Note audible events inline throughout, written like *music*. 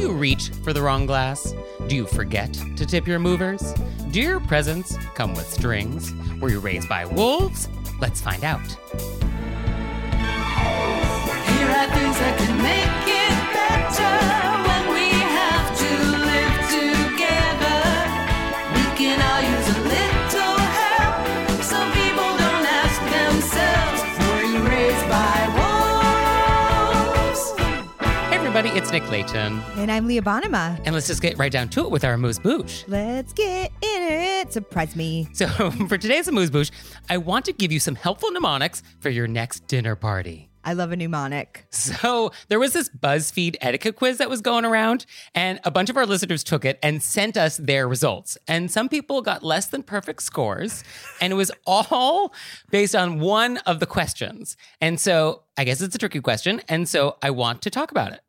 You reach for the wrong glass? Do you forget to tip your movers? Do your presents come with strings? Were you raised by wolves? Let's find out. Here are things that can make it better everybody, it's Nick Leighton. And I'm Leah Bonnema. And let's just get right down to it with our Amuse-Bouche. Let's get in it. Surprise me. So *laughs* for today's Amuse-Bouche, I want to give you some helpful mnemonics for your next dinner party. I love a mnemonic. So there was this BuzzFeed etiquette quiz that was going around, and a bunch of our listeners took it and sent us their results. And some people got less than perfect scores, and it was *laughs* all based on one of the questions. And so I guess it's a tricky question, and so I want to talk about it.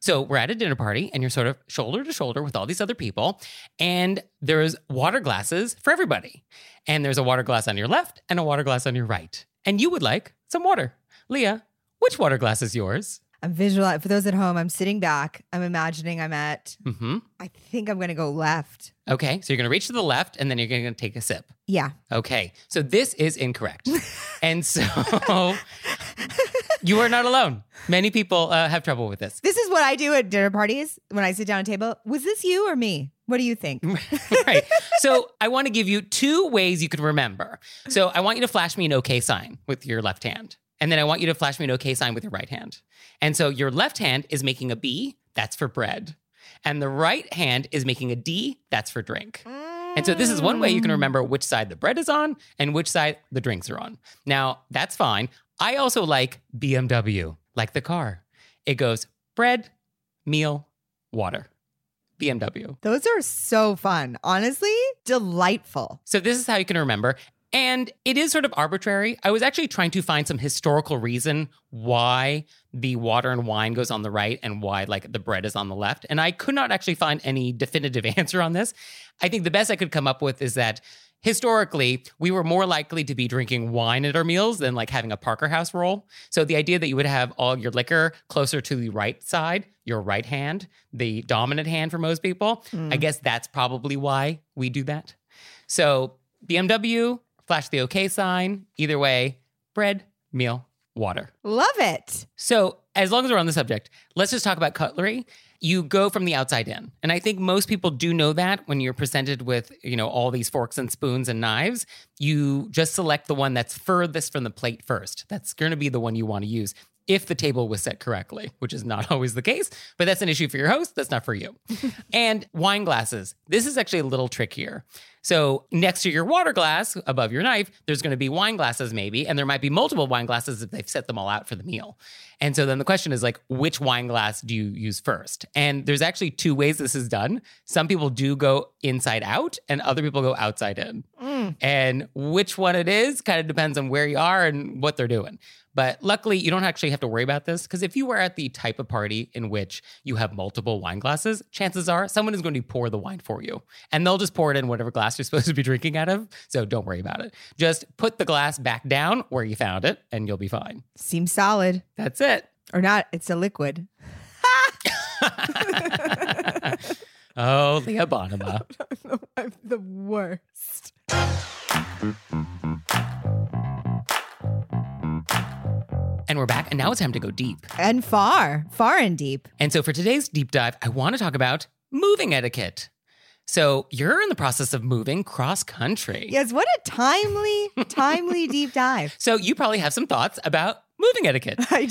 So we're at a dinner party, and you're sort of shoulder to shoulder with all these other people, and there's water glasses for everybody. And there's a water glass on your left and a water glass on your right. And you would like some water. Leah, which water glass is yours? I'm visualizing, for those at home, I'm sitting back. I'm imagining I'm at, Mm-hmm. I think I'm going to go left. Okay, so you're gonna reach to the left and then you're gonna take a sip. Yeah. Okay, so this is incorrect. *laughs* and so *laughs* you are not alone. Many people uh, have trouble with this. This is what I do at dinner parties when I sit down at a table. Was this you or me? What do you think? *laughs* right. So I want to give you two ways you could remember. So I want you to flash me an okay sign with your left hand. And then I want you to flash me an okay sign with your right hand. And so your left hand is making a B, that's for bread. And the right hand is making a D, that's for drink. And so this is one way you can remember which side the bread is on and which side the drinks are on. Now, that's fine. I also like BMW, like the car. It goes bread, meal, water. BMW. Those are so fun. Honestly, delightful. So this is how you can remember. And it is sort of arbitrary. I was actually trying to find some historical reason why the water and wine goes on the right and why like the bread is on the left. And I could not actually find any definitive *laughs* answer on this. I think the best I could come up with is that historically we were more likely to be drinking wine at our meals than like having a Parker House roll. So the idea that you would have all your liquor closer to the right side, your right hand, the dominant hand for most people, I mm. guess that's probably why we do that. So BMW, flash the okay sign. Either way, bread, meal, water. Love it. So, as long as we're on the subject, let's just talk about cutlery. You go from the outside in. And I think most people do know that when you're presented with, you know, all these forks and spoons and knives, you just select the one that's furthest from the plate first. That's going to be the one you want to use if the table was set correctly, which is not *laughs* always the case, but that's an issue for your host. That's not for you. *laughs* and wine glasses. This is actually a little trickier. So, next to your water glass above your knife, there's going to be wine glasses, maybe, and there might be multiple wine glasses if they've set them all out for the meal. And so then the question is like, which wine glass do you use first? And there's actually two ways this is done. Some people do go inside out, and other people go outside in. Mm. And which one it is kind of depends on where you are and what they're doing. But luckily, you don't actually have to worry about this because if you were at the type of party in which you have multiple wine glasses, chances are someone is going to pour the wine for you. And they'll just pour it in whatever glass you're *laughs* supposed to be drinking out of. So don't worry about it. Just put the glass back down where you found it and you'll be fine. Seems solid. That's it. Or not, it's a liquid. *laughs* oh, Leah Bonnema. *laughs* I'm the worst. And we're back. And now it's time to go deep. And far, far and deep. And so for today's deep dive, I want to talk about moving etiquette. So you're in the process of moving cross country. Yes, what a timely, *laughs* timely deep dive. So you probably have some thoughts about moving etiquette. *laughs* I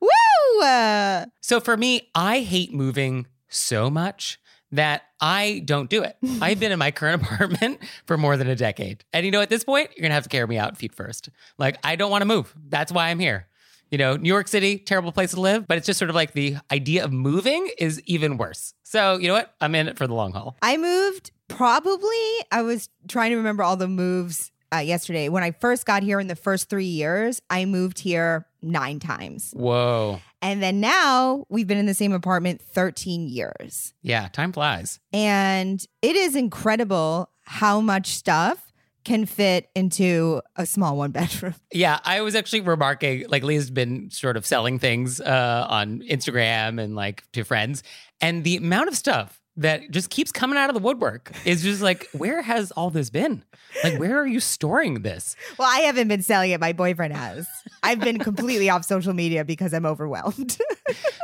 Woo! Uh, So for me, I hate moving so much that I don't do it. *laughs* I've been in my current apartment for more than a decade. And you know, at this point, you're going to have to carry me out feet first. Like, I don't want to move. That's why I'm here. You know, New York City, terrible place to live, but it's just sort of like the idea of moving is even worse. So, you know what? I'm in it for the long haul. I moved probably, I was trying to remember all the moves uh, yesterday. When I first got here in the first three years, I moved here nine times. Whoa. And then now we've been in the same apartment 13 years. Yeah, time flies. And it is incredible how much stuff can fit into a small one bedroom. *laughs* Yeah, I was actually remarking like Leah's been sort of selling things uh, on Instagram and like to friends, and the amount of stuff that just keeps coming out of the woodwork is just like, *laughs* where has all this been? Like, where are you storing this? Well, I haven't been selling it. My boyfriend has. I've been completely off social media because I'm overwhelmed. *laughs*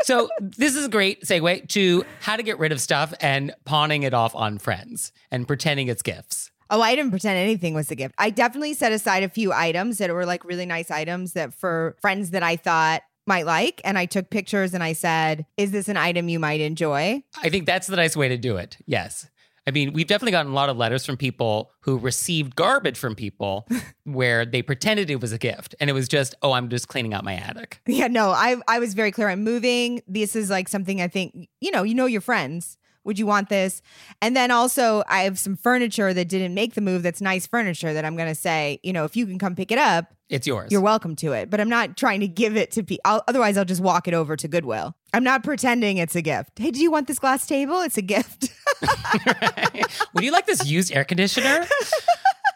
So this is a great segue to how to get rid of stuff and pawning it off on friends and pretending it's gifts. Oh, I didn't pretend anything was a gift. I definitely set aside a few items that were like really nice items that for friends that I thought might like. And I took pictures and I said, Is this an item you might enjoy? I think that's the nice way to do it. Yes. I mean, we've definitely gotten a lot of letters from people who received garbage from people *laughs* where they pretended it was a gift and it was just, oh, I'm just cleaning out my attic. Yeah, no, I I was very clear. I'm moving. This is like something I think, you know, you know your friends. Would you want this? And then also I have some furniture that didn't make the move that's nice furniture that I'm gonna say, you know, if you can come pick it up, It's yours. you're welcome to it. But I'm not trying to give it to people. Otherwise, I'll just walk it over to Goodwill. I'm not pretending it's a gift. Hey, do you want this glass table? It's a gift. *laughs* *laughs* Would you like this used air conditioner?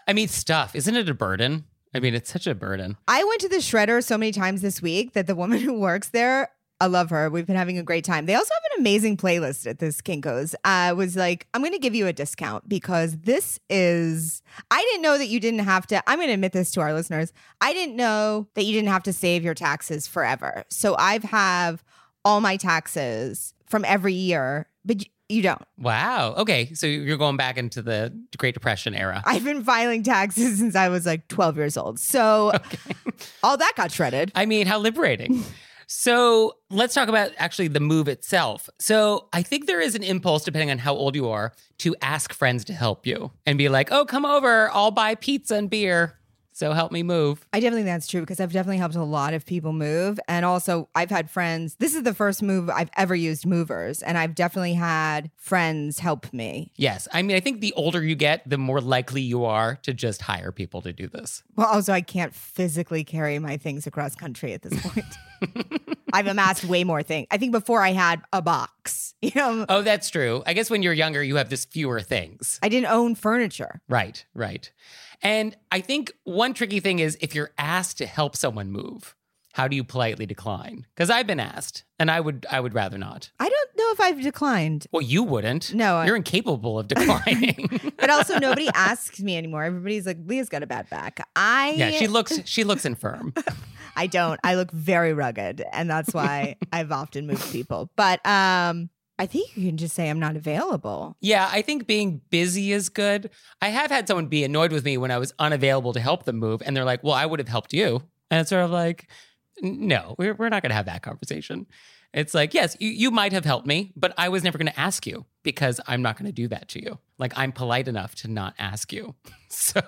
I mean, stuff. Isn't it a burden? I mean, it's such a burden. I went to the shredder so many times this week that the woman *laughs* who works there, I love her. We've been having a great time. They also have an amazing playlist at this Kinko's. I was like, I'm going to give you a discount because this is, I didn't know that you didn't have to, I'm going to admit this to our listeners. I didn't know that you didn't have to save your taxes forever. So I've have all my taxes from every year, but you don't. Wow. Okay. So you're going back into the Great Depression era. I've been filing taxes since I was like 12 years old. So *laughs* all that got shredded. I mean, how liberating. *laughs* So let's talk about actually the move itself. So I think there is an impulse, depending on how old you are, to ask friends to help you and be like, oh, come over. I'll buy pizza and beer. So help me move. I definitely think that's true because I've definitely helped a lot of people move. And also, I've had friends. This is the first move I've ever used movers, and I've definitely had friends help me. Yes. I mean, I think the older you get, the more likely you are to just hire people to do this. Well, also, I can't physically carry my things across country at this point. *laughs* I've amassed way more things. I think before I had a box, *laughs* you know, Oh, that's true. I guess when you're younger, you have just fewer things. I didn't own furniture. Right, right. And I think one tricky thing is if you're asked to help someone move, how do you politely decline? Because I've been asked, and I would I would rather not. I don't know if I've declined, Well, you wouldn't. No, I- you're incapable of declining. *laughs* but also nobody asks me anymore. Everybody's like, Leah's got a bad back. I yeah, she looks she looks infirm. *laughs* I don't. I look very rugged, and that's why *laughs* I've often moved people. But um, I think you can just say I'm not available. Yeah, I think being busy is good. I have had someone be annoyed with me when I was unavailable to help them move, and they're like, "Well, I would have helped you," and it's sort of like, "No, we're we're not going to have that conversation." It's like, yes, you, you might have helped me, but I was never going to ask you because I'm not going to do that to you. Like, I'm polite enough to not ask you. *laughs* So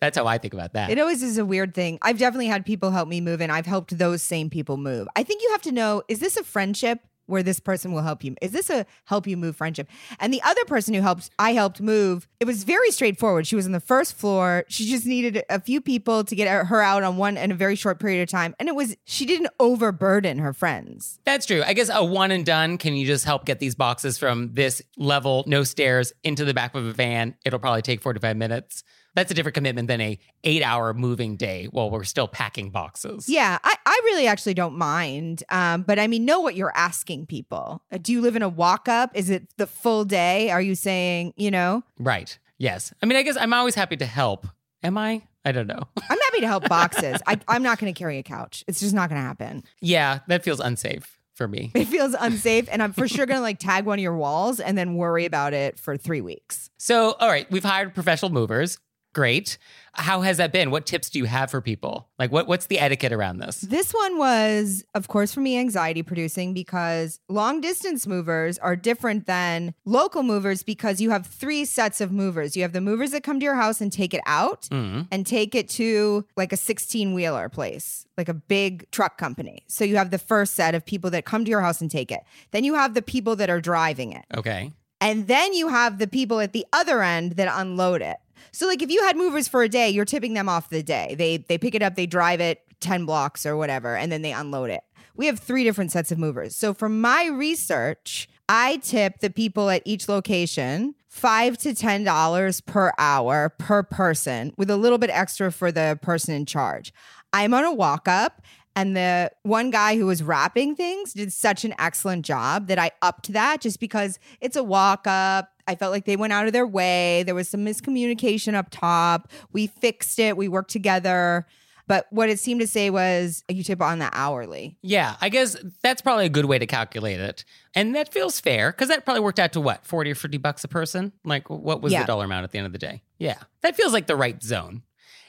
that's how I think about that. It always is a weird thing. I've definitely had people help me move, and I've helped those same people move. I think you have to know: is this a friendship where this person will help you? Is this a help you move friendship? And the other person who helped, I helped move, it was very straightforward. She was on the first floor. She just needed a few people to get her out on one in a very short period of time. And it was, she didn't overburden her friends. That's true. I guess a one and done. Can you just help get these boxes from this level, no stairs, into the back of a van? It'll probably take 45 minutes. That's a different commitment than a eight hour moving day while we're still packing boxes. Yeah, I, I really actually don't mind. Um, but I mean, know what you're asking people. Uh, do you live in a walk up? Is it the full day? Are you saying, you know, Right. Yes. I mean, I guess I'm always happy to help. Am I? I don't know. *laughs* I'm happy to help boxes. I, I'm not going to carry a couch. It's just not going to happen. yeah, that feels unsafe for me. It feels *laughs* unsafe. And I'm for sure going to like tag one of your walls and then worry about it for three weeks. So, all right, we've hired professional movers. Great. How has that been? What tips do you have for people? Like, what what's the etiquette around this? This one was, of course, for me, anxiety producing because long distance movers are different than local movers because you have three sets of movers. You have the movers that come to your house and take it out Mm. and take it to like a 16 wheeler place, like a big truck company. So you have the first set of people that come to your house and take it. Then you have the people that are driving it. Okay. And then you have the people at the other end that unload it. So like if you had movers for a day, you're tipping them off the day. They they pick it up, they drive it 10 blocks or whatever, and then they unload it. We have three different sets of movers. So from my research, I tip the people at each location five to ten dollars per hour per person, with a little bit extra for the person in charge. I'm on a walk up and the one guy who was wrapping things did such an excellent job that I upped that just because it's a walk up. I felt like they went out of their way. There was some miscommunication up top. We fixed it. We worked together. But what it seemed to say was you tip on the hourly. Yeah, I guess that's probably a good way to calculate it. And that feels fair because that probably worked out to what, 40 or 50 bucks a person? Like, what was Yeah. the dollar amount at the end of the day? Yeah, that feels like the right zone.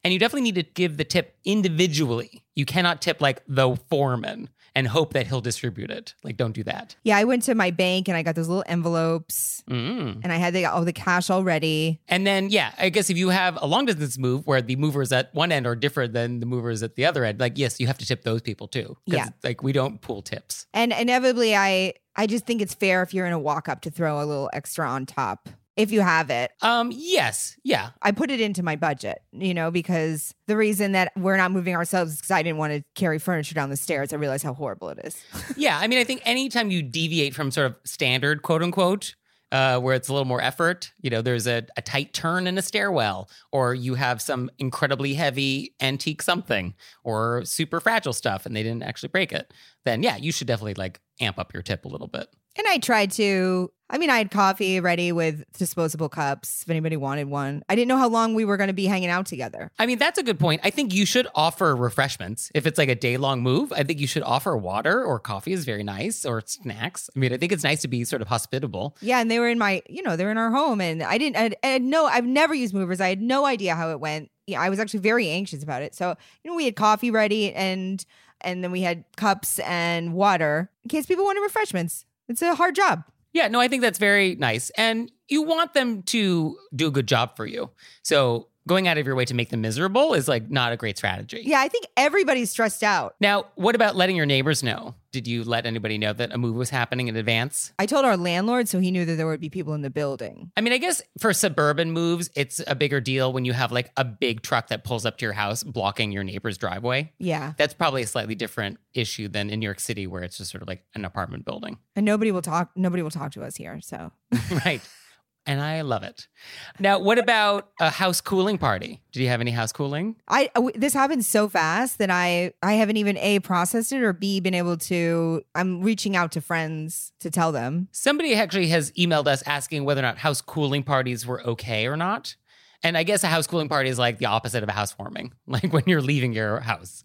And you definitely need to give the tip individually. You cannot tip like the foreman and hope that he'll distribute it. Like, don't do that. Yeah, I went to my bank and I got those little envelopes Mm. and I had the, all the cash already. And then, yeah, I guess if you have a long distance move where the movers at one end are different than the movers at the other end, like, yes, you have to tip those people too. Yeah. Like, we don't pool tips. And inevitably, I I just think it's fair if you're in a walk up to throw a little extra on top if you have it. Um, yes, yeah. I put it into my budget, you know, because the reason that we're not moving ourselves is because I didn't want to carry furniture down the stairs. I realized how horrible it is. *laughs* Yeah, I mean, I think anytime you deviate from sort of standard, quote unquote, uh, where it's a little more effort, you know, there's a, a tight turn in a stairwell, or you have some incredibly heavy antique something, or super fragile stuff, and they didn't actually break it, then yeah, you should definitely like amp up your tip a little bit. And I tried to, I mean, I had coffee ready with disposable cups if anybody wanted one. I didn't know how long we were going to be hanging out together. I mean, that's a good point. I think you should offer refreshments. If it's like a day long move, I think you should offer water or coffee is very nice, or snacks. I mean, I think it's nice to be sort of hospitable. Yeah, and they were in my, you know, they're in our home, and I didn't, I, I had no, I've never used movers. I had no idea how it went. Yeah, I was actually very anxious about it. So, you know, we had coffee ready, and and then we had cups and water in case people wanted refreshments. It's a hard job. Yeah, no, I think that's very nice. And you want them to do a good job for you. So going out of your way to make them miserable is like not a great strategy. Yeah, I think everybody's stressed out. Now, what about letting your neighbors know? Did you let anybody know that a move was happening in advance? I told our landlord, so he knew that there would be people in the building. I mean, I guess for suburban moves, it's a bigger deal when you have like a big truck that pulls up to your house blocking your neighbor's driveway. Yeah, That's probably a slightly different issue than in New York City where it's just sort of like an apartment building. and nobody will talk. Nobody will talk to us here. So *laughs* right. And I love it. Now, what about a house cooling party? Did you have any house cooling? I uh, w- this happens so fast that I I haven't even a processed it or b been able to. I'm reaching out to friends to tell them. Somebody actually has emailed us asking whether or not house cooling parties were okay or not. And I guess a house cooling party is like the opposite of a housewarming, *laughs* like when you're leaving your house.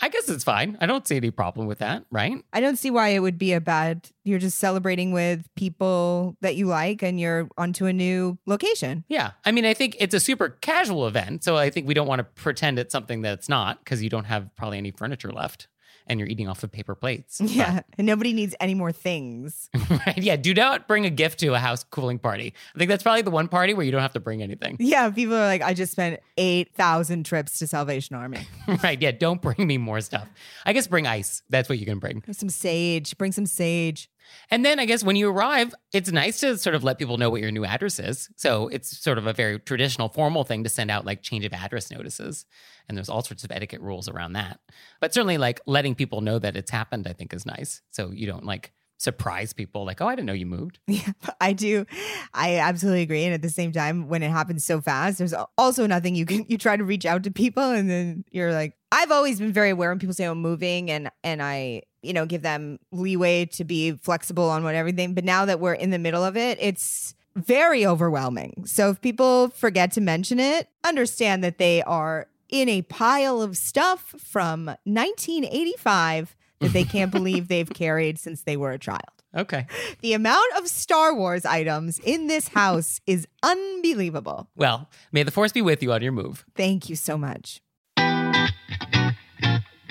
I guess it's fine. I don't see any problem with that, right? I don't see why it would be a bad. You're just celebrating with people that you like, and you're onto a new location. Yeah. I mean, I think it's a super casual event. So I think we don't want to pretend it's something that it's not because you don't have probably any furniture left and you're eating off of paper plates. *laughs* Yeah, and nobody needs any more things. *laughs* right. Yeah. Do not bring a gift to a house cooling party. I think that's probably the one party where you don't have to bring anything. *laughs* Yeah, people are like, I just spent eight thousand trips to Salvation Army. right. Yeah. Don't bring me more stuff. I guess bring ice. That's what you can bring. Some sage. Bring some sage. And then I guess when you arrive, it's nice to sort of let people know what your new address is. So it's sort of a very traditional, formal thing to send out like change of address notices. And there's all sorts of etiquette rules around that. But certainly, like letting people know that it's happened, I think is nice. So you don't like surprise people like, oh, I didn't know you moved. *laughs* Yeah, I do. I absolutely agree. And at the same time, when it happens so fast, there's also nothing you can. *laughs* You try to reach out to people, and then you're like, I've always been very aware when people say oh, I'm moving, and and I, you know, give them leeway to be flexible on what everything. But now that we're in the middle of it, it's very overwhelming. So if people forget to mention it, understand that they are in a pile of stuff from 1985 that they can't *laughs* believe they've carried since they were a child. Okay. The amount of Star Wars items in this *laughs* house is unbelievable. Well, may the force be with you on your move. Thank you so much.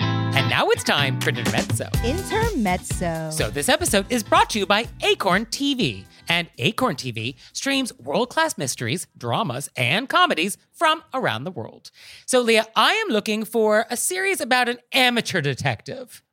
And now it's time for Intermezzo. Intermezzo. So this episode is brought to you by Acorn TV. And Acorn TV streams world class mysteries, dramas, and comedies from around the world. So, Leah, I am looking for a series about an amateur detective.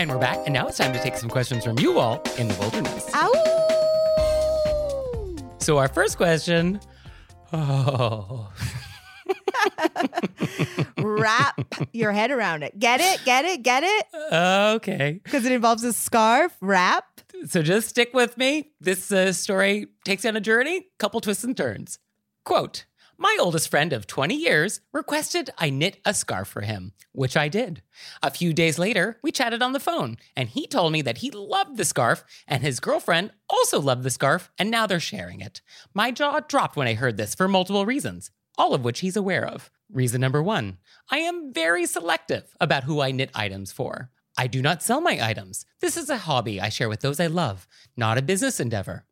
And we're back, and now it's time to take some questions from you all in the wilderness. Ow! So, our first question oh, *laughs* Wrap your head around it. Get it? Get it? Get it? okay. Because it involves a scarf. Wrap. So, just stick with me. This uh, story takes you on a journey, couple twists and turns. Quote My oldest friend of 20 years requested I knit a scarf for him, which I did. A few days later, we chatted on the phone, and he told me that he loved the scarf, and his girlfriend also loved the scarf, and now they're sharing it. My jaw dropped when I heard this for multiple reasons, all of which he's aware of. Reason number one I am very selective about who I knit items for. I do not sell my items. This is a hobby I share with those I love, not a business endeavor.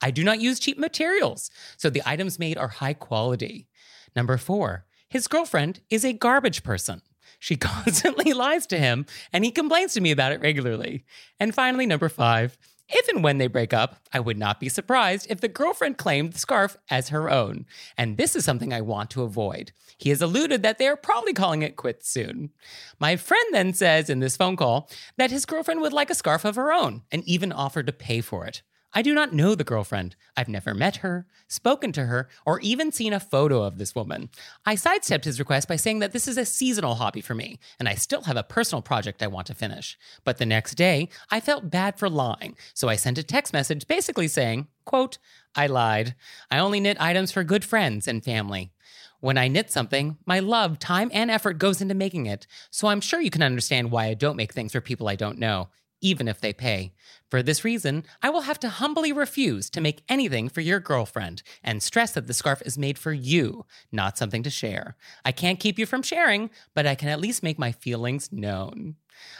I do not use cheap materials, so the items made are high quality. Number four, his girlfriend is a garbage person. She *laughs* constantly lies to him, and he complains to me about it regularly. And finally, number five, if and when they break up, I would not be surprised if the girlfriend claimed the scarf as her own. And this is something I want to avoid. He has alluded that they are probably calling it quits soon. My friend then says in this phone call that his girlfriend would like a scarf of her own and even offered to pay for it. I do not know the girlfriend. I've never met her, spoken to her, or even seen a photo of this woman. I sidestepped his request by saying that this is a seasonal hobby for me, and I still have a personal project I want to finish. But the next day, I felt bad for lying, so I sent a text message basically saying, quote, I lied. I only knit items for good friends and family. When I knit something, my love, time, and effort goes into making it, so I'm sure you can understand why I don't make things for people I don't know, even if they pay. For this reason, I will have to humbly refuse to make anything for your girlfriend and stress that the scarf is made for you, not something to share. I can't keep you from sharing, but I can at least make my feelings known.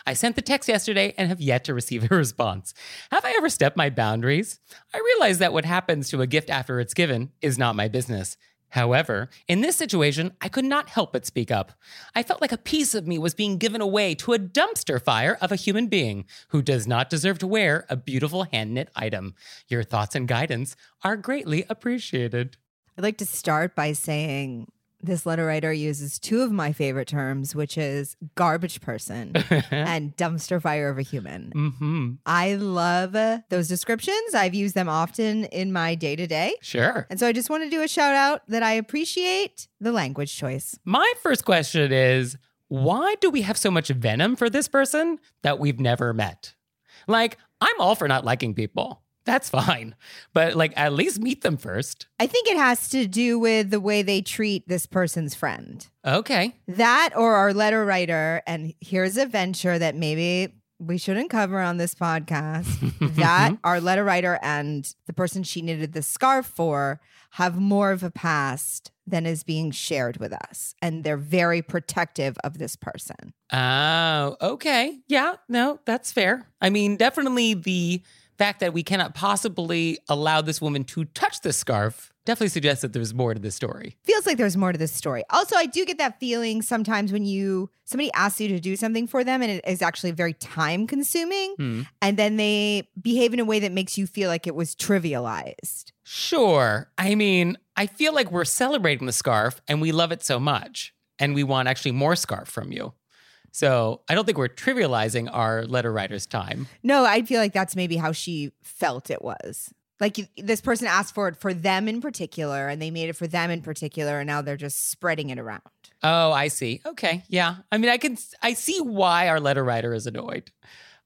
I sent the text yesterday and have yet to receive a *laughs* response. Have I ever stepped my boundaries? I realize that what happens to a gift after it's given is not my business. However, in this situation, I could not help but speak up. I felt like a piece of me was being given away to a dumpster fire of a human being who does not deserve to wear a beautiful hand knit item. Your thoughts and guidance are greatly appreciated. I'd like to start by saying this letter writer uses two of my favorite terms, which is garbage person *laughs* and dumpster fire of a human. hmm I love uh, those descriptions. I've used them often in my day to day. Sure. And so I just want to do a shout out that I appreciate the language choice. My first question is why do we have so much venom for this person that we've never met? Like, I'm all for not liking people. That's fine. But like at least meet them first. I think it has to do with the way they treat this person's friend. Okay. That or our letter writer, and here's a venture that maybe we shouldn't cover on this podcast. *laughs* that our letter writer and the person she knitted the scarf for have more of a past than is being shared with us. And they're very protective of this person. Oh, okay. Yeah, no, that's fair. I mean, definitely the fact that we cannot possibly allow this woman to touch the scarf definitely suggests that there's more to the story. Feels like there's more to this story. Also, I do get that feeling sometimes when you somebody asks you to do something for them and it is actually very time consuming Hmm. and then they behave in a way that makes you feel like it was trivialized. Sure. I mean, I feel like we're celebrating the scarf and we love it so much and we want actually more scarf from you. So I don't think we're trivializing our letter writer's time. No, I feel like that's maybe how she felt it was. Like this person asked for it for them in particular, and they made it for them in particular, and now they're just spreading it around. Oh, I see. Okay. Yeah. I mean, I can I see why our letter writer is annoyed.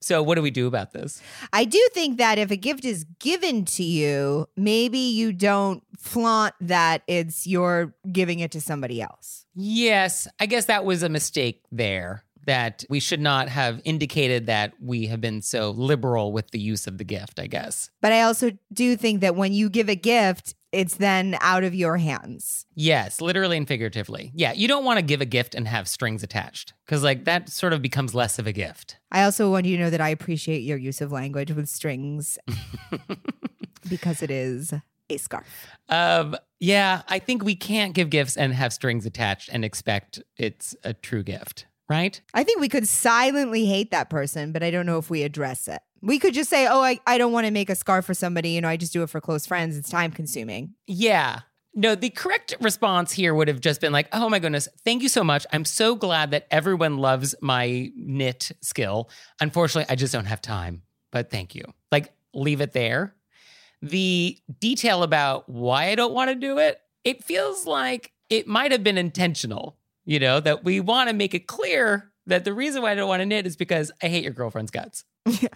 So what do we do about this? I do think that if a gift is given to you, maybe you don't flaunt that it's you're giving it to somebody else. Yes, I guess that was a mistake there. That we should not have indicated that we have been so liberal with the use of the gift, I guess. But I also do think that when you give a gift, it's then out of your hands. Yes, literally and figuratively. Yeah, you don't want to give a gift and have strings attached because, like, that sort of becomes less of a gift. I also want you to know that I appreciate your use of language with strings *laughs* because it is a scarf. Um, yeah, I think we can't give gifts and have strings attached and expect it's a true gift, right? I think we could silently hate that person, but I don't know if we address it. We could just say, oh, I, I don't want to make a scarf for somebody. You know, I just do it for close friends. It's time consuming. Yeah. No, the correct response here would have just been like, oh my goodness, thank you so much. I'm so glad that everyone loves my knit skill. Unfortunately, I just don't have time, but thank you. Like, leave it there. The detail about why I don't want to do it, it feels like it might have been intentional, you know, that we want to make it clear that the reason why I don't want to knit is because I hate your girlfriend's guts. *laughs* Yeah.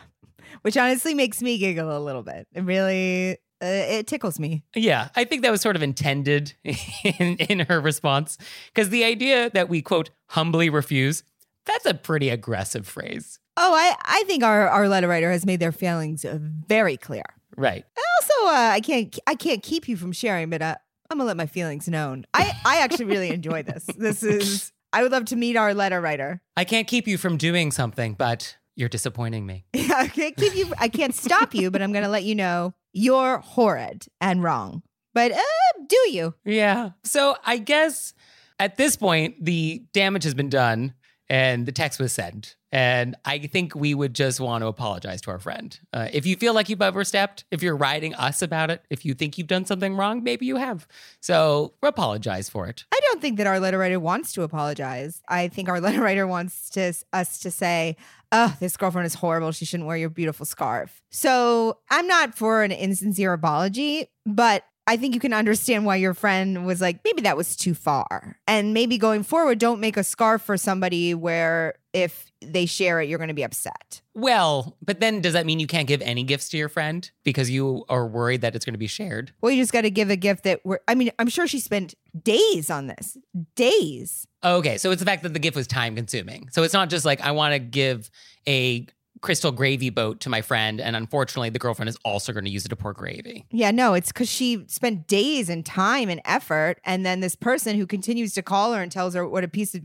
Which honestly makes me giggle a little bit. It really, uh, it tickles me. Yeah, I think that was sort of intended *laughs* in, in her response. Because the idea that we, quote, humbly refuse, that's a pretty aggressive phrase. Oh, I, I think our, our letter writer has made their feelings very clear. Right. Also, uh, I can't I can't keep you from sharing, but uh, I'm gonna let my feelings known. I I actually really enjoy this. This is I would love to meet our letter writer. I can't keep you from doing something, but you're disappointing me. *laughs* I can't keep you. I can't stop you, but I'm gonna let you know you're horrid and wrong. But uh, do you? Yeah. So I guess at this point, the damage has been done and the text was sent. And I think we would just want to apologize to our friend. Uh, if you feel like you've overstepped, if you're writing us about it, if you think you've done something wrong, maybe you have. So apologize for it. I don't think that our letter writer wants to apologize. I think our *laughs* letter writer wants to us to say, "Oh, this girlfriend is horrible. She shouldn't wear your beautiful scarf." So I'm not for an insincere apology, but I think you can understand why your friend was like, maybe that was too far. And maybe going forward, don't make a scarf for somebody where if they share it, you're going to be upset. Well, but then does that mean you can't give any gifts to your friend because you are worried that it's going to be shared? Well, you just got to give a gift that we're, I mean, I'm sure she spent days on this, days. Okay, so it's the fact that the gift was time consuming. So it's not just like I want to give a crystal gravy boat to my friend, and unfortunately, the girlfriend is also going to use it to pour gravy. Yeah, no, it's because she spent days and time and effort. And then this person who continues to call her and tells her what a piece of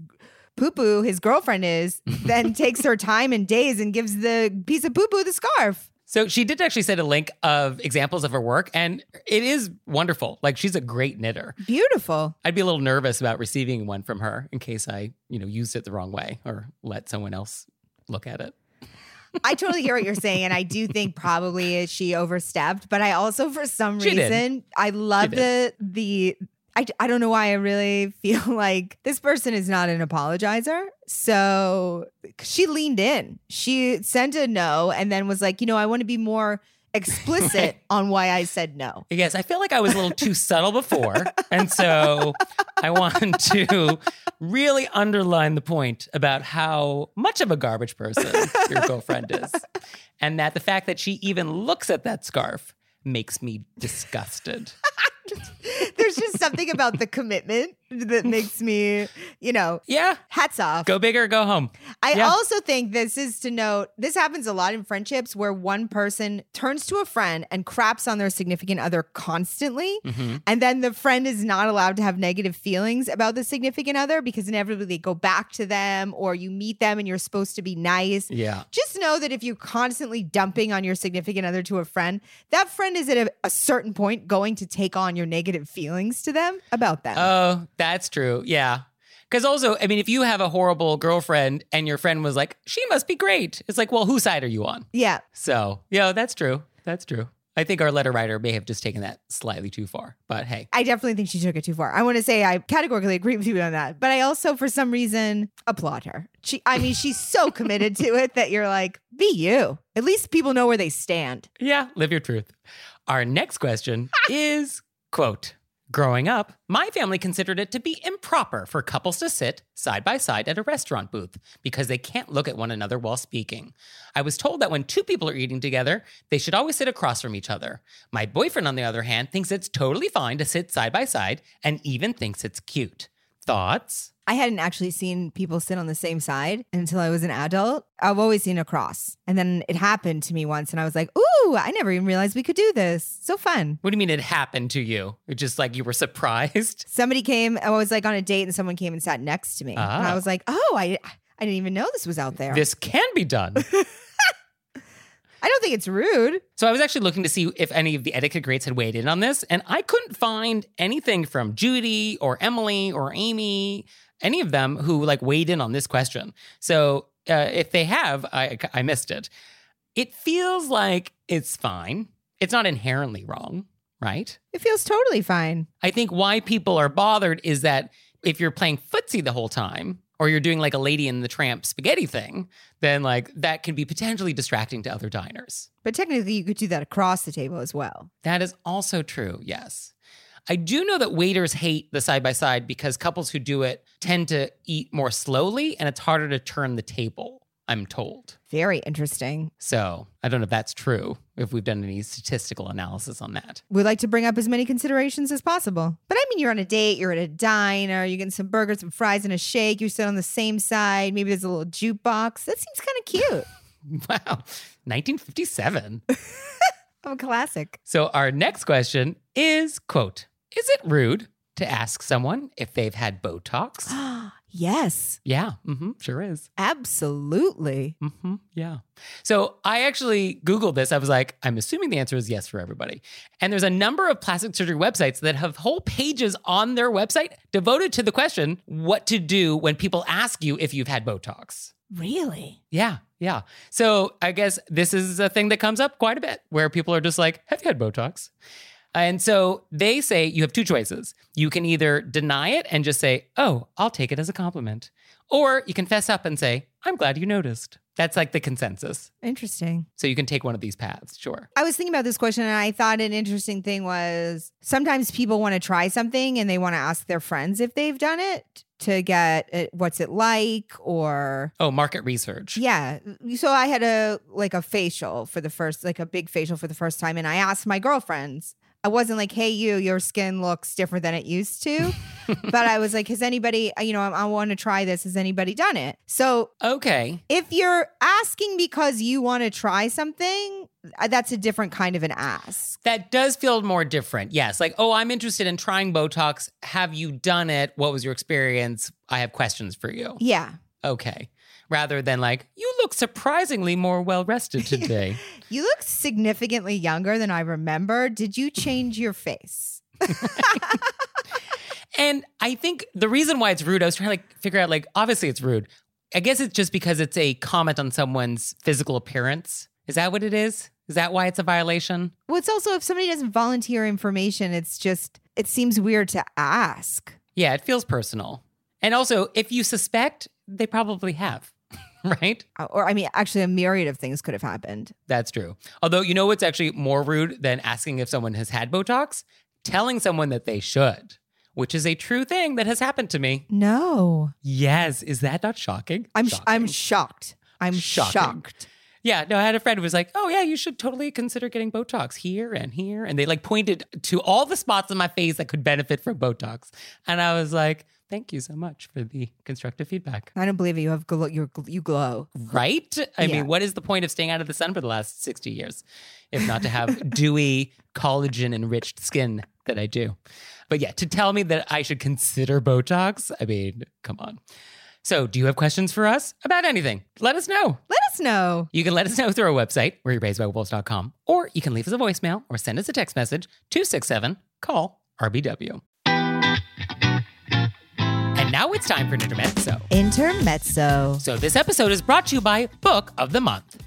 poo poo his girlfriend is, *laughs* then takes her time and days and gives the piece of poo poo the scarf. So she did actually send a link of examples of her work, and it is wonderful. Like she's a great knitter. Beautiful. I'd be a little nervous about receiving one from her in case I, you know, used it the wrong way or let someone else look at it. I totally hear what you're saying. And I do think probably she overstepped, but I also, for some She did. reason, I love the, the, I, I don't know why I really *laughs* feel like this person is not an apologizer. So she leaned in. She sent a no and then was like, you know, I want to be more explicit Right. *laughs* on why I said no. Yes, I feel like I was a little too subtle before. And so I want to really underline the point about how much of a garbage person your girlfriend is. And that the fact that she even looks at that scarf makes me disgusted. There's just something about the commitment that makes me, you know, Yeah, hats off. go big or go home. I Yeah. also think this is to note this happens a lot in friendships where one person turns to a friend and craps on their significant other constantly. Mhm. And then the friend is not allowed to have negative feelings about the significant other because inevitably they go back to them or you meet them and you're supposed to be nice. Yeah. Just know that if you're constantly dumping on your significant other to a friend, that friend is at a, a certain point going to take on your negative feelings to them about them. Oh, that's true. Yeah. Because also, I mean, if you have a horrible girlfriend and your friend was like, she must be great, it's like, well, whose side are you on? yeah. So, yeah, that's true. That's true. I think our letter writer may have just taken that slightly too far, but hey. I definitely think she took it too far. I want to say I categorically agree with you on that, but I also, for some reason, applaud her. She, I mean, she's so *laughs* committed to it that you're like, be you. At least people know where they stand. Yeah, live your truth. Our next question *laughs* is quote, Growing up, my family considered it to be improper for couples to sit side by side at a restaurant booth because they can't look at one another while speaking. I was told that when two people are eating together, they should always sit across from each other. My boyfriend, on the other hand, thinks it's totally fine to sit side by side and even thinks it's cute. Thoughts? I hadn't actually seen people sit on the same side until I was an adult. I've always seen a cross. And then it happened to me once, and I was like, ooh, I never even realized we could do this. So fun. What do you mean it happened to you? It's just like you were surprised? *laughs* Somebody came, I was like on a date, and someone came and sat next to me. And I Ah. was like, oh, I, I didn't even know this was out there. This can be done. *laughs* I don't think it's rude. So I was actually looking to see if any of the etiquette greats had weighed in on this, and I couldn't find anything from Judy or Emily or Amy, any of them who like weighed in on this question. So uh, if they have, I I missed it. It feels like it's fine. It's not inherently wrong, right? It feels totally fine. I think why people are bothered is that if you're playing footsie the whole time, or you're doing like a Lady and the Tramp spaghetti thing, then like that can be potentially distracting to other diners. But technically, you could do that across the table as well. That is also true, yes. I do know that waiters hate the side by side because couples who do it tend to eat more slowly and it's harder to turn the table, I'm told. Very interesting. So I don't know if that's true, if we've done any statistical analysis on that. We'd like to bring up as many considerations as possible. But I mean, you're on a date, you're at a diner, you're getting some burgers, some fries, and a shake. You sit on the same side. Maybe there's a little jukebox. That seems kind of cute. *laughs* *laughs* Wow, 1957. I'm a classic. So our next question is quote, is it rude to ask someone if they've had Botox? *gasps* *gasps* *gasps* yes, yeah, hmm sure is. absolutely. hmm Yeah. So I actually Googled this. I was like, I'm assuming the answer is yes for everybody. And there's a number of plastic surgery websites that have whole pages on their website devoted to the question what to do when people ask you if you've had Botox. Really? Yeah. Yeah. So I guess this is a thing that comes up quite a bit where people are just like, Have you had Botox? And so they say you have two choices. You can either deny it and just say, Oh, I'll take it as a compliment. Or you can fess up and say, I'm glad you noticed. That's like the consensus. Interesting. So you can take one of these paths, sure. I was thinking about this question and I thought an interesting thing was sometimes people want to try something and they want to ask their friends if they've done it to get it, what's it like or Oh, market research. yeah. So I had a like a facial for the first like a big facial for the first time and I asked my girlfriends I wasn't like, hey, you, your skin looks different than it used to. *laughs* but I was like, has anybody, you know, I, I want to try this. Has anybody done it? So Okay. if you're asking because you want to try something, uh, that's a different kind of an ask. That does feel more different. Yes. Like, oh, I'm interested in trying Botox. Have you done it? What was your experience? I have questions for you. Yeah. Okay. Rather than like, you look surprisingly more well rested *laughs* today. You look significantly younger than I remember. Did you change your face? *laughs* and I think the reason why it's rude, I was trying to like figure out like, obviously it's rude. I guess it's just because it's a comment on someone's physical appearance. Is that what it is? Is that why it's a violation? Well, it's also if somebody doesn't volunteer information, it's just, it seems weird to ask. Yeah, it feels personal. And also, if you suspect, they probably have, *laughs* right? Uh, Or, I mean, actually, a myriad of things could have happened. That's true. Although, you know what's actually more rude than asking if someone has had Botox? Telling someone that they should, which is a true thing that has happened to me. No. Yes. Is that not shocking? I'm, sh- I'm shocked. I'm Shocking. shocked. Yeah, no, I had a friend who was like, "Oh yeah, you should totally consider getting Botox here and here," and they like pointed to all the spots on my face that could benefit from Botox, and I was like, "Thank you so much for the constructive feedback." I don't believe it. You have glow. You're, you glow. Right? I Yeah. mean, what is the point of staying out of the sun for the last sixty years, if not to have *laughs* dewy, collagen enriched skin that I do? But yeah, to tell me that I should consider Botox, I mean, come on. So, do you have questions for us about anything? Let us know. Let us know. You can let us know through our website, wereyouraisedbywolves.com, or you can leave us a voicemail or send us a text message, 267 call RBW. Now it's time for an intermezzo. Intermezzo. So this episode is brought to you by Book of the Month.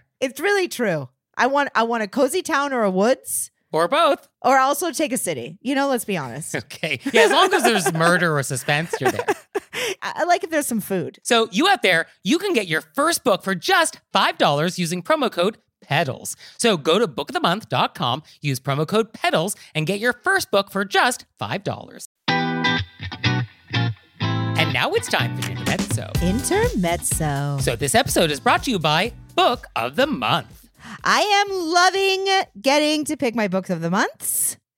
It's really true. I want I want a cozy town or a woods. Or both. Or also take a city. You know, let's be honest. *laughs* Okay. Yeah, as long as there's *laughs* murder or suspense, you're there. *laughs* I like if there's some food. So, you out there, you can get your first book for just $5 using promo code PEDALS. So, go to bookofthemonth.com, use promo code PEDALS, and get your first book for just $5. And now it's time for intermezzo. Intermezzo. So, this episode is brought to you by Book of the Month. I am loving getting to pick my books of the months.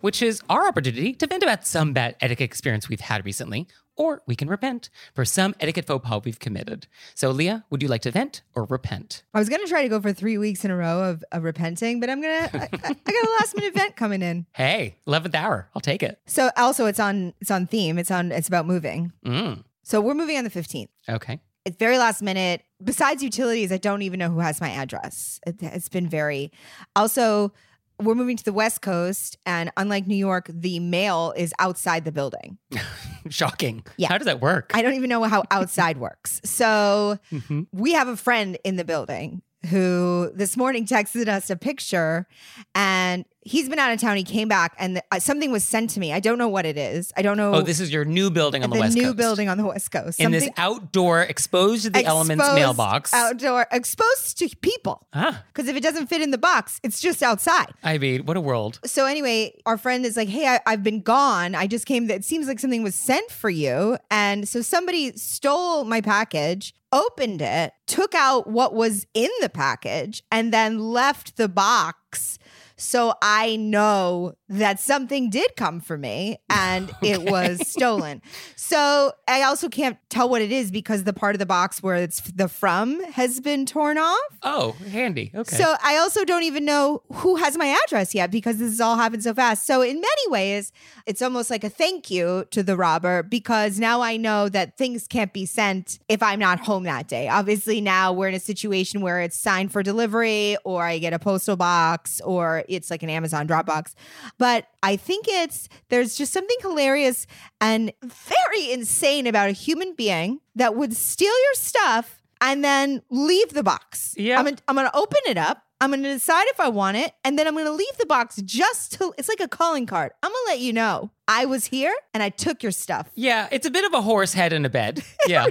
Which is our opportunity to vent about some bad etiquette experience we've had recently, or we can repent for some etiquette faux pas we've committed. So, Leah, would you like to vent or repent? I was gonna try to go for three weeks in a row of, of repenting, but I'm gonna. I, I I got a last minute vent coming in. *laughs* Hey, 11th hour. I'll take it. So also, it's on. It's on theme. It's on. It's about moving. Mm, So we're moving on the 15th. okay. It's very last minute. Besides utilities, I don't even know who has my address. It, it's been very. Also, we're moving to the West Coast, and unlike New York, the mail is outside the building. *laughs* Shocking. Yeah. How does that work? I don't even know how outside works. So *laughs* Mhm. we have a friend in the building who this morning texted us a picture and he's been out of town. He came back and uh, something was sent to me. I don't know what it is. I don't know. Oh, this is your new building on the, the West new Coast. building on the West Coast. in this Something outdoor, exposed to the elements mailbox. Outdoor, exposed to people. ah, Because if it doesn't fit in the box, it's just outside. I mean, what a world. So anyway, our friend is like, "Hey, I, I've been gone. I just came. It seems like something was sent for you." And so somebody stole my package, opened it, took out what was in the package, and then left the box. So I know that something did come for me and *laughs* it was stolen. So I also can't tell what it is because the part of the box where it's the from has been torn off. Oh, handy. Okay. So I also don't even know who has my address yet because this has all happened so fast. So in many ways, it's almost like a thank you to the robber because now I know that things can't be sent if I'm not home that day. Obviously, now we're in a situation where it's signed for delivery or I get a postal box or it's like an Amazon Dropbox. But I think it's there's just something hilarious and very insane about a human being that would steal your stuff and then leave the box. Yeah. I'm gonna, I'm gonna open it up. I'm gonna decide if I want it, and then I'm gonna leave the box just to. It's like a calling card. I'm gonna let you know I was here and I took your stuff. yeah, it's a bit of a horse head in a bed. *laughs* Yeah.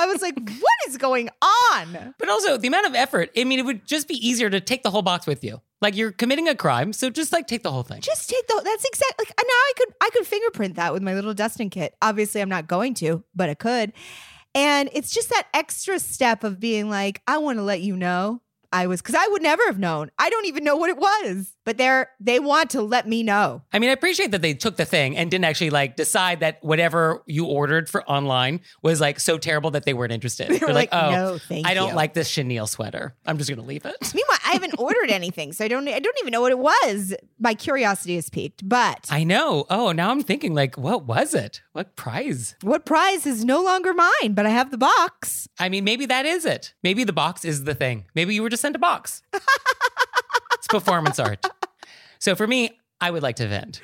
I was like, what is going on? But also the amount of effort. I mean, it would just be easier to take the whole box with you. Like you're committing a crime, so just like take the whole thing. Just take the. That's exactly. Like now, I could I could fingerprint that with my little dusting kit. Obviously, I'm not going to, but I could. And it's just that extra step of being like, I want to let you know I was because I would never have known. I don't even know what it was, but they're they want to let me know. I mean, I appreciate that they took the thing and didn't actually like decide that whatever you ordered for online was like so terrible that they weren't interested. *laughs* They They're were like, like, oh, "No, thank I don't you." like this chenille sweater. I'm just gonna leave it. Meanwhile, I haven't *laughs* ordered anything, so I don't I don't even know what it was. My curiosity is piqued, but I know. Oh, now I'm thinking like, what was it? What prize? what prize is no longer mine? But I have the box. I mean, maybe that is it. Maybe the box is the thing. Maybe you were just sent a box. *laughs* performance art. So for me, I would like to vent.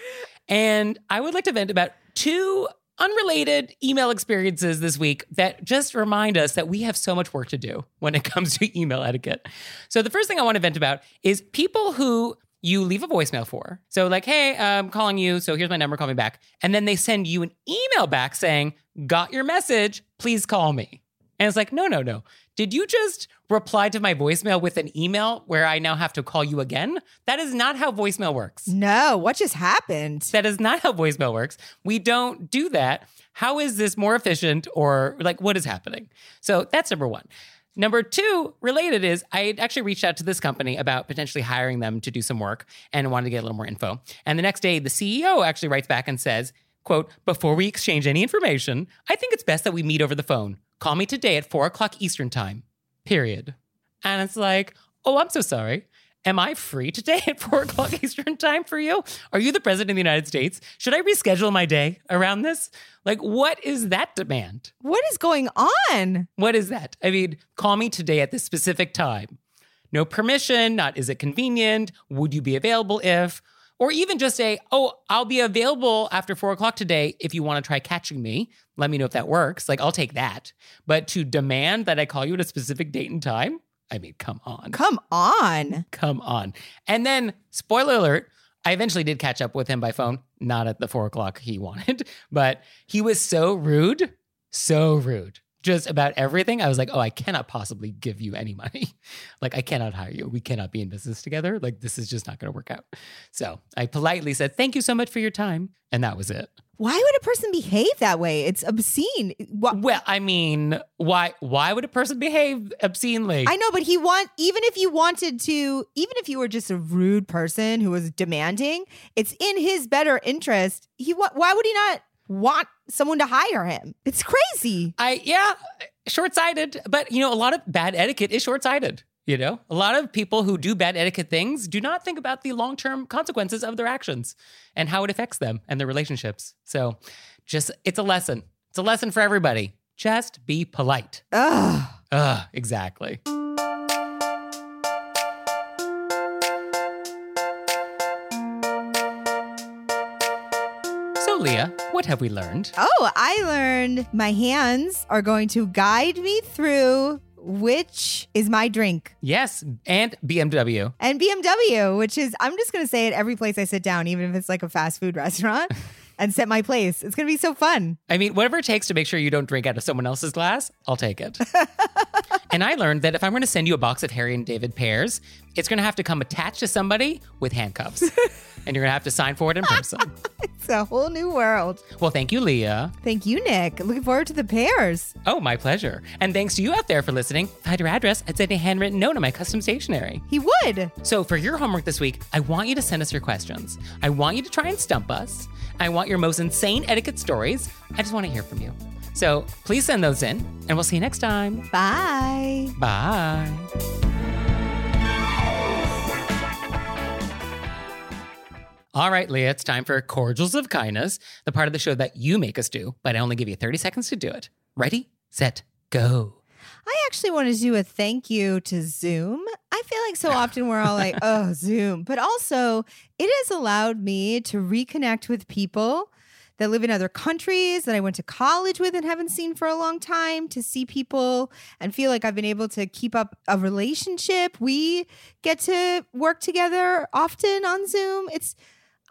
And I would like to vent about two unrelated email experiences this week that just remind us that we have so much work to do when it comes to email etiquette. So the first thing I want to vent about is people who you leave a voicemail for. So like, hey, I'm calling you, so here's my number, call me back. And then they send you an email back saying, got your message, please call me. And it's like, no, no, no. Did you just reply to my voicemail with an email where I now have to call you again? That is not how voicemail works. No, what just happened? That is not how voicemail works. We don't do that. How is this more efficient or like what is happening? So that's number one. Number two, related is I actually reached out to this company about potentially hiring them to do some work and wanted to get a little more info. And the next day, the CEO actually writes back and says, quote, before we exchange any information, I think it's best that we meet over the phone. Call me today at four o'clock Eastern time, period. And it's like, oh, I'm so sorry. Am I free today at four o'clock *laughs* Eastern time for you? Are you the president of the United States? Should I reschedule my day around this? Like, what is that demand? What is going on? What is that? I mean, call me today at this specific time. No permission, not is it convenient? Would you be available if? Or even just say, oh, I'll be available after four o'clock today if you want to try catching me. Let me know if that works. Like, I'll take that. But to demand that I call you at a specific date and time, I mean, come on. Come on. Come on. And then, spoiler alert, I eventually did catch up with him by phone, not at the four o'clock he wanted, *laughs* but he was so rude, so rude. Just about everything. I was like, oh, I cannot possibly give you any money. *laughs* like, I cannot hire you. We cannot be in business together. Like, this is just not going to work out. So I politely said, thank you so much for your time. And that was it. Why would a person behave that way? It's obscene. Wha- Well, I mean, why why would a person behave obscenely? I know, but he want even if you wanted to, even if you were just a rude person who was demanding, it's in his better interest. He why would he not want someone to hire him? It's crazy. I yeah, short-sighted, but you know, a lot of bad etiquette is short-sighted. You know, a lot of people who do bad etiquette things do not think about the long-term consequences of their actions and how it affects them and their relationships. So, just it's a lesson. It's a lesson for everybody. Just be polite. Ugh. Ugh, exactly. So, Leah, what have we learned? Oh, I learned my hands are going to guide me through which is my drink. Yes, and BMW. And BMW, which is, I'm just going to say it every place I sit down, even if it's like a fast food *laughs* restaurant, and set my place. It's going to be so fun. I mean, whatever it takes to make sure you don't drink out of someone else's glass, I'll take it. *laughs* and I learned that if I'm going to send you a box of Harry and David pears, it's going to have to come attached to somebody with handcuffs. *laughs* and you're going to have to sign for it in person. *laughs* It's a whole new world. well, thank you, Leah. Thank you, Nick. Looking forward to the pears. Oh, my pleasure. And thanks to you out there for listening. Find your address and send a handwritten note on my custom stationery. He would. So, for your homework this week, I want you to send us your questions. I want you to try and stump us. I want your most insane etiquette stories. I just want to hear from you. So, please send those in, and we'll see you next time. Bye. Bye. All right, Leah, it's time for Cordials of Kindness, the part of the show that you make us do, but I only give you 30 seconds to do it. Ready, set, go. I actually want to do a thank you to Zoom. I feel like so often we're all like, *laughs* oh, Zoom. But also, it has allowed me to reconnect with people that live in other countries that I went to college with and haven't seen for a long time, to see people and feel like I've been able to keep up a relationship. We get to work together often on Zoom. It's,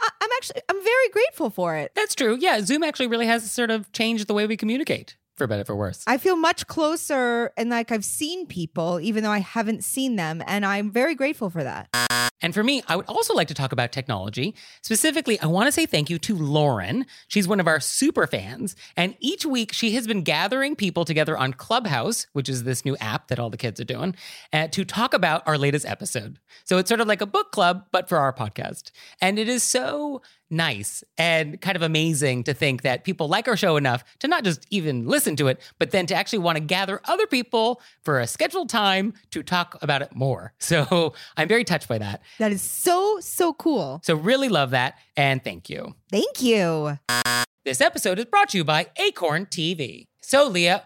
I- I'm actually, I'm very grateful for it. That's true. Yeah, Zoom actually really has sort of changed the way we communicate, for better for worse. I feel much closer and like I've seen people, even though I haven't seen them. And I'm very grateful for that. And for me, I would also like to talk about technology. Specifically, I want to say thank you to Lauren. She's one of our super fans. And each week, she has been gathering people together on Clubhouse, which is this new app that all the kids are doing, uh, to talk about our latest episode. So it's sort of like a book club, but for our podcast. And it is so nice and kind of amazing to think that people like our show enough to not just even listen to it, but then to actually want to gather other people for a scheduled time to talk about it more. *laughs* So I'm very touched by that. That is so, so cool. So really love that and thank you. Thank you. This episode is brought to you by Acorn TV. So, Leah,